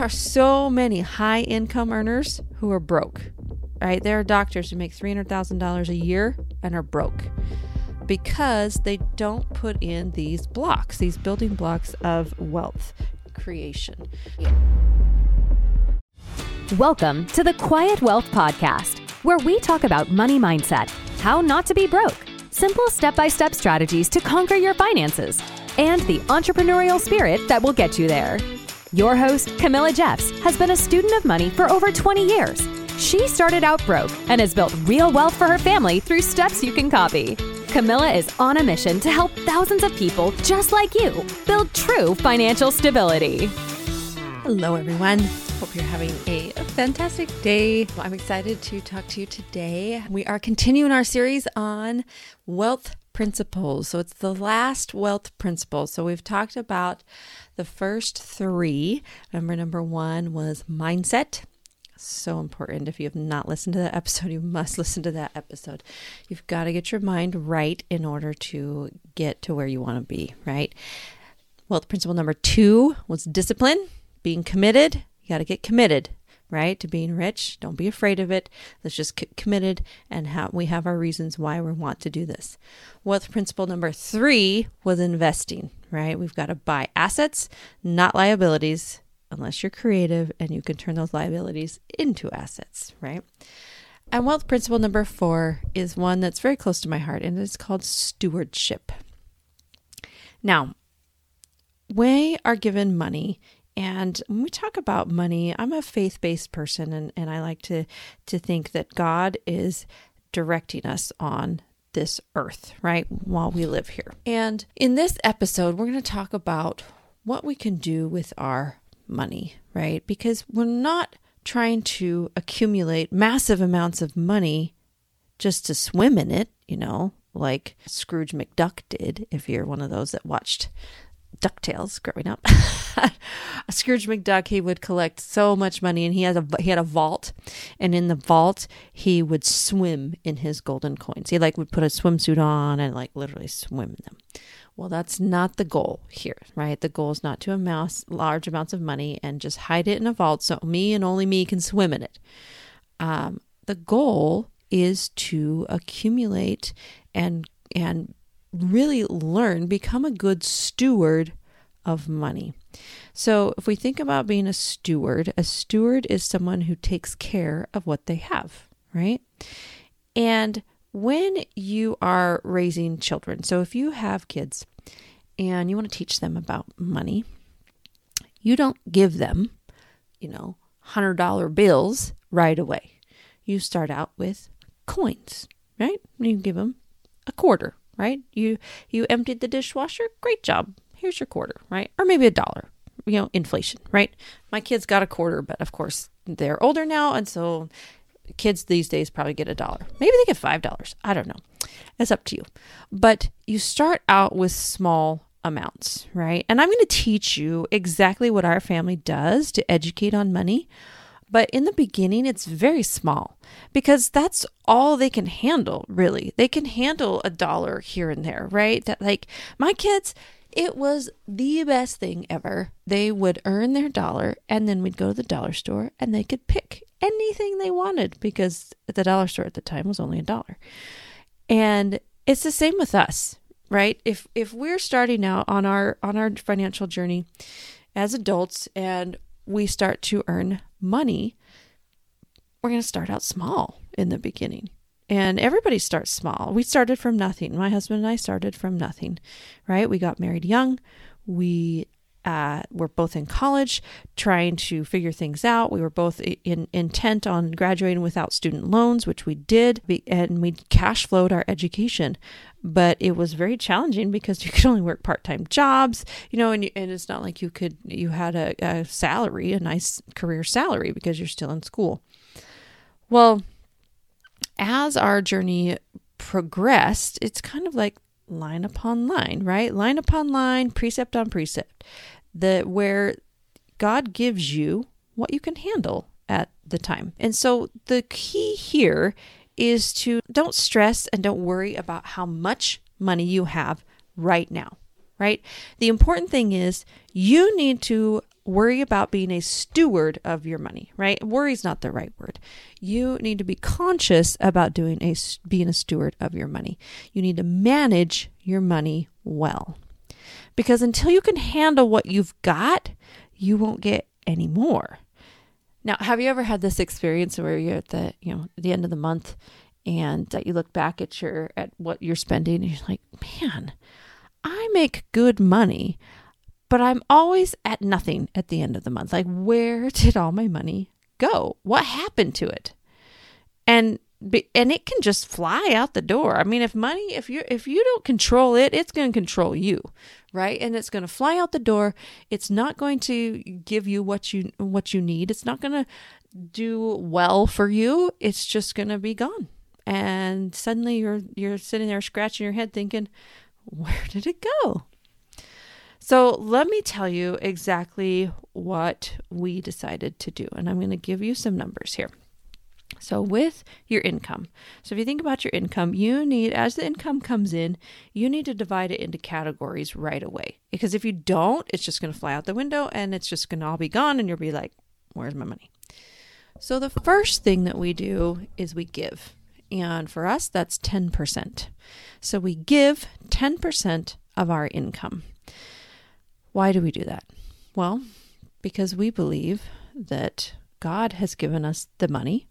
are so many high income earners who are broke, right? There are doctors who make $300,000 a year and are broke because they don't put in these blocks, these building blocks of wealth creation. Welcome to the Quiet Wealth Podcast, where we talk about money mindset, how not to be broke, simple step by step strategies to conquer your finances, and the entrepreneurial spirit that will get you there. Your host, Camilla Jeffs, has been a student of money for over 20 years. She started out broke and has built real wealth for her family through steps you can copy. Camilla is on a mission to help thousands of people just like you build true financial stability. Hello, everyone. Hope you're having a fantastic day. I'm excited to talk to you today. We are continuing our series on wealth principles. So it's the last wealth principle. So we've talked about the first three. Remember, number one was mindset so important. If you have not listened to that episode, you must listen to that episode. You've got to get your mind right in order to get to where you want to be, right? Wealth principle number two was discipline, being committed. You got to get committed, right, to being rich. Don't be afraid of it. Let's just get committed and have, we have our reasons why we want to do this. Wealth principle number three was investing, right? We've got to buy assets, not liabilities unless you're creative and you can turn those liabilities into assets, right? And wealth principle number four is one that's very close to my heart, and it's called stewardship. Now, we are given money, and when we talk about money, I'm a faith based person, and, and I like to, to think that God is directing us on this earth, right, while we live here. And in this episode, we're going to talk about what we can do with our money, right? Because we're not trying to accumulate massive amounts of money just to swim in it, you know, like Scrooge McDuck did, if you're one of those that watched DuckTales growing up. Scrooge McDuck, he would collect so much money and he had a he had a vault and in the vault he would swim in his golden coins. He like would put a swimsuit on and like literally swim in them. Well, that's not the goal here, right? The goal is not to amass large amounts of money and just hide it in a vault so me and only me can swim in it. Um, the goal is to accumulate and and really learn, become a good steward of money. So, if we think about being a steward, a steward is someone who takes care of what they have, right? And when you are raising children, so if you have kids and you want to teach them about money, you don't give them, you know, $100 bills right away. You start out with coins, right? You give them a quarter, right? You you emptied the dishwasher, great job. Here's your quarter, right? Or maybe a dollar. You know, inflation, right? My kids got a quarter, but of course they're older now and so kids these days probably get a dollar. Maybe they get five dollars. I don't know. It's up to you. But you start out with small amounts, right? And I'm going to teach you exactly what our family does to educate on money. But in the beginning, it's very small because that's all they can handle, really. They can handle a dollar here and there, right? That, like, my kids, it was the best thing ever. They would earn their dollar and then we'd go to the dollar store and they could pick anything they wanted because the dollar store at the time was only a dollar. And it's the same with us, right? If if we're starting out on our on our financial journey as adults and we start to earn money, we're going to start out small in the beginning. And everybody starts small. We started from nothing. My husband and I started from nothing, right? We got married young. We uh, we're both in college trying to figure things out. We were both in, intent on graduating without student loans, which we did, and we cash flowed our education. But it was very challenging because you could only work part time jobs, you know, and, you, and it's not like you could, you had a, a salary, a nice career salary because you're still in school. Well, as our journey progressed, it's kind of like line upon line, right? Line upon line, precept on precept. The where God gives you what you can handle at the time. And so the key here is to don't stress and don't worry about how much money you have right now, right? The important thing is you need to worry about being a steward of your money, right? Worry's not the right word. You need to be conscious about doing a being a steward of your money. You need to manage your money well. Because until you can handle what you've got, you won't get any more. Now, have you ever had this experience where you're at the, you know, the end of the month and that you look back at your at what you're spending and you're like, "Man, I make good money, but I'm always at nothing at the end of the month. Like, where did all my money go? What happened to it?" And and it can just fly out the door. I mean, if money, if you if you don't control it, it's going to control you, right? And it's going to fly out the door. It's not going to give you what you what you need. It's not going to do well for you. It's just going to be gone. And suddenly you're you're sitting there scratching your head thinking, "Where did it go?" So, let me tell you exactly what we decided to do, and I'm going to give you some numbers here. So, with your income, so if you think about your income, you need, as the income comes in, you need to divide it into categories right away. Because if you don't, it's just going to fly out the window and it's just going to all be gone, and you'll be like, where's my money? So, the first thing that we do is we give. And for us, that's 10%. So, we give 10% of our income. Why do we do that? Well, because we believe that God has given us the money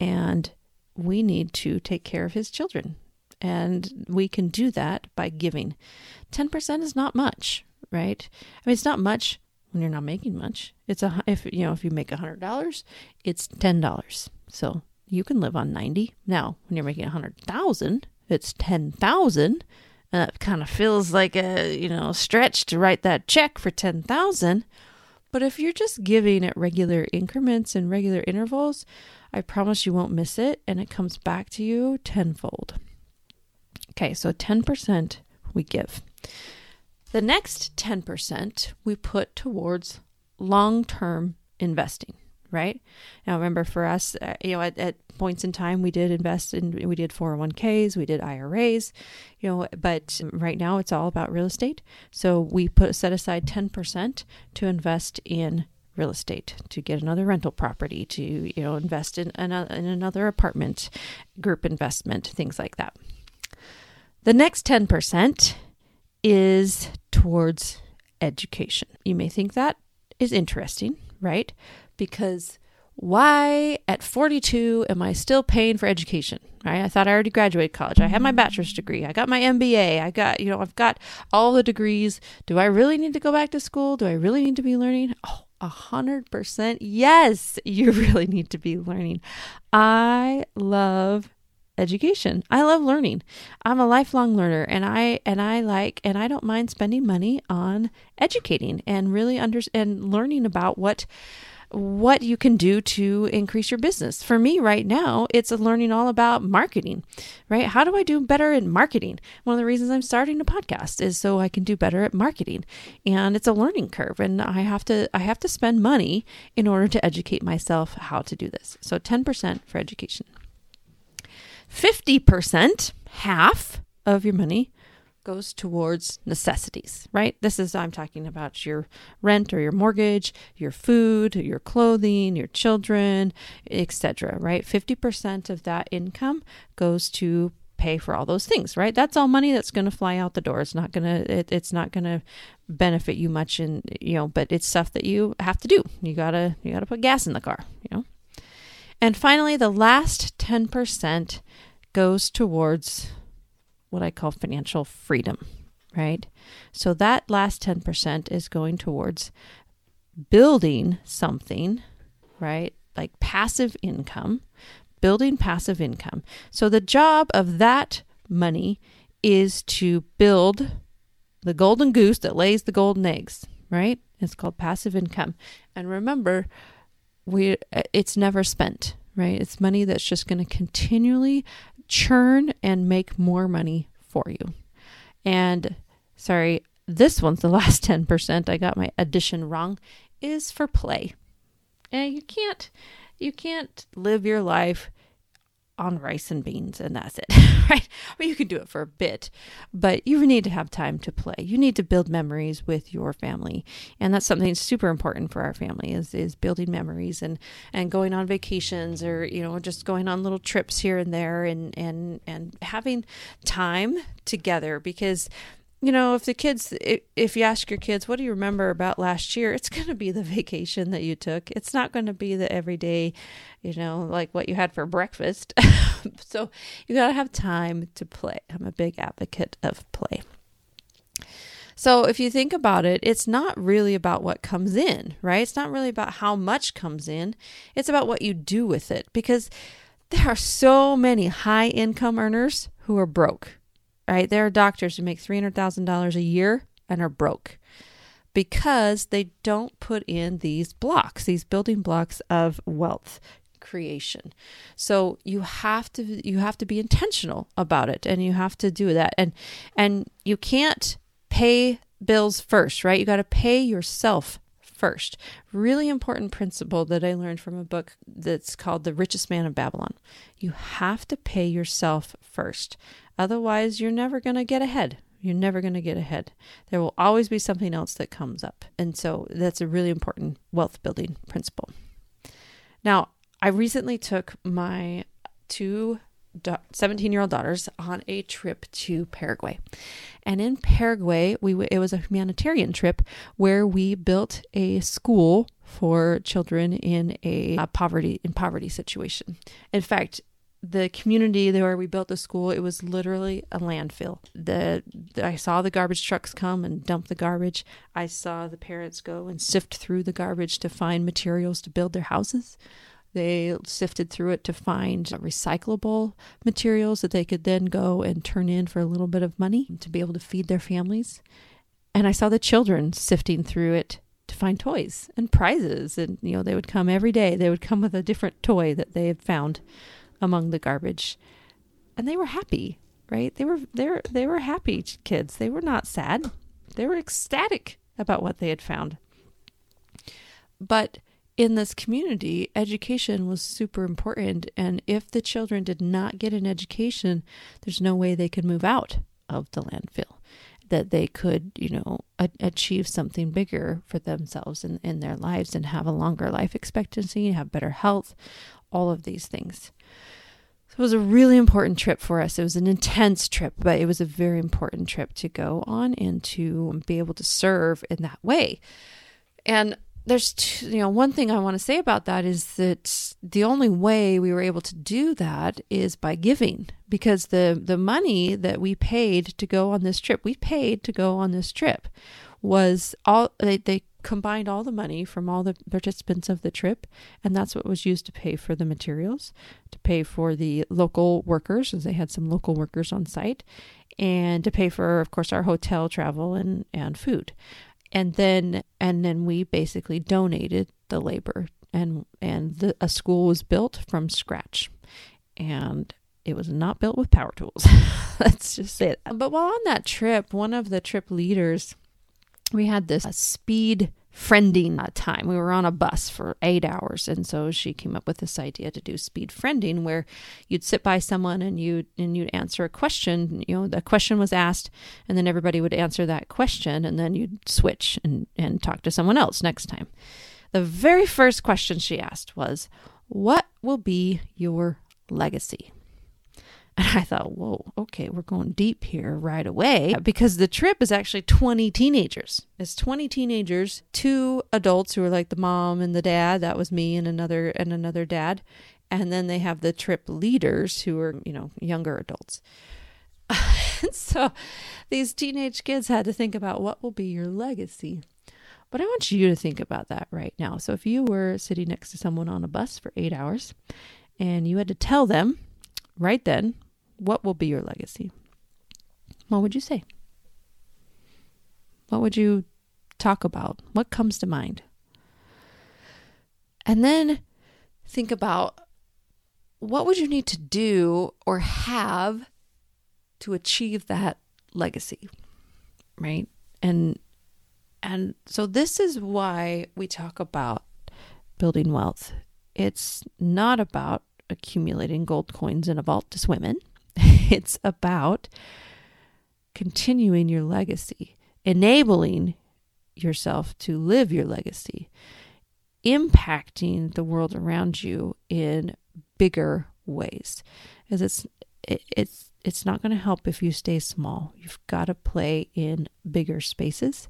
and we need to take care of his children. And we can do that by giving. 10% is not much, right? I mean, it's not much when you're not making much. It's a, if, you know, if you make a $100, it's $10. So you can live on 90. Now, when you're making a 100,000, it's 10,000. Uh, and that kind of feels like a, you know, stretch to write that check for 10,000. But if you're just giving at regular increments and regular intervals, I promise you won't miss it and it comes back to you tenfold. Okay, so 10% we give. The next 10% we put towards long term investing, right? Now, remember for us, uh, you know, at, at, points in time, we did invest in, we did 401ks, we did IRAs, you know, but right now it's all about real estate. So we put set aside 10% to invest in real estate to get another rental property to you know invest in, in, in another apartment group investment things like that the next 10% is towards education you may think that is interesting right because why at 42 am I still paying for education? Right? I thought I already graduated college. I have my mm-hmm. bachelor's degree. I got my MBA. I got, you know, I've got all the degrees. Do I really need to go back to school? Do I really need to be learning? Oh, a hundred percent. Yes, you really need to be learning. I love education. I love learning. I'm a lifelong learner and I and I like and I don't mind spending money on educating and really under and learning about what what you can do to increase your business. For me right now, it's learning all about marketing, right? How do I do better in marketing? One of the reasons I'm starting a podcast is so I can do better at marketing. And it's a learning curve and I have to I have to spend money in order to educate myself how to do this. So 10% for education. 50%, half of your money goes towards necessities, right? This is, I'm talking about your rent or your mortgage, your food, your clothing, your children, etc., right? 50% of that income goes to pay for all those things, right? That's all money that's going to fly out the door. It's not going to, it's not going to benefit you much in, you know, but it's stuff that you have to do. You gotta, you gotta put gas in the car, you know? And finally, the last 10% goes towards what I call financial freedom, right? So that last 10% is going towards building something, right? Like passive income, building passive income. So the job of that money is to build the golden goose that lays the golden eggs, right? It's called passive income. And remember, we uh, it's never spent, right? It's money that's just going to continually churn and make more money for you. And sorry, this one's the last 10%. I got my addition wrong is for play. And you can't you can't live your life on rice and beans and that's it, right? Mean, you can do it for a bit, but you need to have time to play. You need to build memories with your family, and that's something super important for our family is is building memories and and going on vacations or you know just going on little trips here and there and and and having time together because you know, if the kids, if you ask your kids, what do you remember about last year? It's going to be the vacation that you took. It's not going to be the everyday, you know, like what you had for breakfast. so you got to have time to play. I'm a big advocate of play. So if you think about it, it's not really about what comes in, right? It's not really about how much comes in. It's about what you do with it because there are so many high income earners who are broke right? There are doctors who make $300,000 a year and are broke because they don't put in these blocks, these building blocks of wealth creation. So you have to you have to be intentional about it and you have to do that and and you can't pay bills first, right? You got to pay yourself first. Really important principle that I learned from a book that's called The Richest Man of Babylon. You have to pay yourself first. Otherwise, you're never going to get ahead. You're never going to get ahead. There will always be something else that comes up. And so that's a really important wealth building principle. Now, I recently took my two 17 year old daughters on a trip to Paraguay. And in Paraguay, we it was a humanitarian trip where we built a school for children in a, a poverty in poverty situation. In fact, the community where we built the school, it was literally a landfill. The, the, I saw the garbage trucks come and dump the garbage. I saw the parents go and sift through the garbage to find materials to build their houses. They sifted through it to find recyclable materials that they could then go and turn in for a little bit of money to be able to feed their families. And I saw the children sifting through it to find toys and prizes. And you know they would come every day. They would come with a different toy that they had found among the garbage. And they were happy right? They were they were, they were happy kids. They were not sad. They were ecstatic about what they had found. But in this community education was super important and if the children did not get an education there's no way they could move out of the landfill that they could you know a- achieve something bigger for themselves in, in their lives and have a longer life expectancy have better health all of these things So it was a really important trip for us. It was an intense trip, but it was a very important trip to go on and to be able to serve in that way. And there's two, you know one thing I want to say about that is that the only way we were able to do that is by giving because the the money that we paid to go on this trip we paid to go on this trip was all they, they combined all the money from all the participants of the trip, and that's what was used to pay for the materials, to pay for the local workers, as they had some local workers on site, and to pay for, of course, our hotel travel and, and food. And then and then we basically donated the labor and and the, a school was built from scratch. And it was not built with power tools. Let's just say it. But while on that trip, one of the trip leaders we had this uh, speed friending uh, time. We were on a bus for eight hours, and so she came up with this idea to do speed friending, where you'd sit by someone and you and you'd answer a question. You know, the question was asked, and then everybody would answer that question, and then you'd switch and and talk to someone else next time. The very first question she asked was, "What will be your legacy?" And I thought, whoa, okay, we're going deep here right away uh, because the trip is actually 20 teenagers. It's 20 teenagers, two adults who are like the mom and the dad. That was me and another and another dad. And then they have the trip leaders who are, you know, younger adults. so these teenage kids had to think about what will be your legacy. But I want you to think about that right now. So if you were sitting next to someone on a bus for eight hours and you had to tell them right then what will be your legacy? What would you say? What would you talk about? What comes to mind? And then think about what would you need to do or have to achieve that legacy? Right? And and so this is why we talk about building wealth. It's not about accumulating gold coins in a vault to swim in. it's about continuing your legacy, enabling yourself to live your legacy, impacting the world around you in bigger ways. As it's it, it's it's not going to help if you stay small. You've got to play in bigger spaces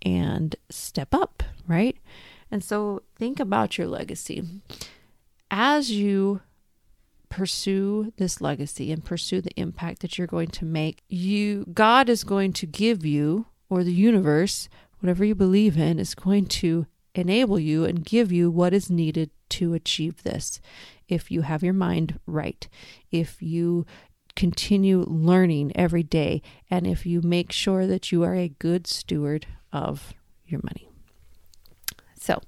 and step up, right? And so think about your legacy. As you pursue this legacy and pursue the impact that you're going to make, you God is going to give you or the universe, whatever you believe in is going to enable you and give you what is needed to achieve this. If you have your mind right, if you continue learning every day and if you make sure that you are a good steward of your money. So,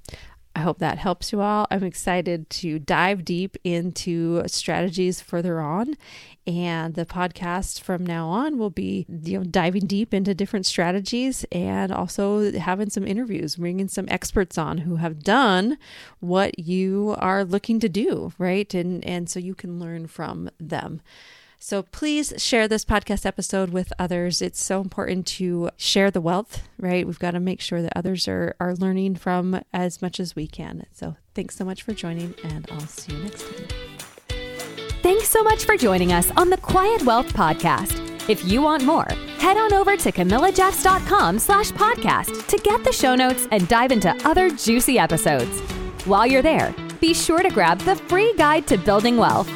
I hope that helps you all. I'm excited to dive deep into strategies further on. And the podcast from now on will be, you know, diving deep into different strategies and also having some interviews, bringing some experts on who have done what you are looking to do, right? And and so you can learn from them. So please share this podcast episode with others. It's so important to share the wealth, right? We've got to make sure that others are, are learning from as much as we can. So thanks so much for joining, and I'll see you next time. Thanks so much for joining us on the Quiet Wealth Podcast. If you want more, head on over to camillajeffs.com slash podcast to get the show notes and dive into other juicy episodes. While you're there, be sure to grab the free guide to building wealth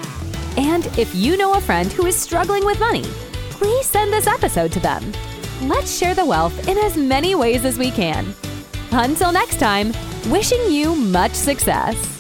and if you know a friend who is struggling with money, please send this episode to them. Let's share the wealth in as many ways as we can. Until next time, wishing you much success.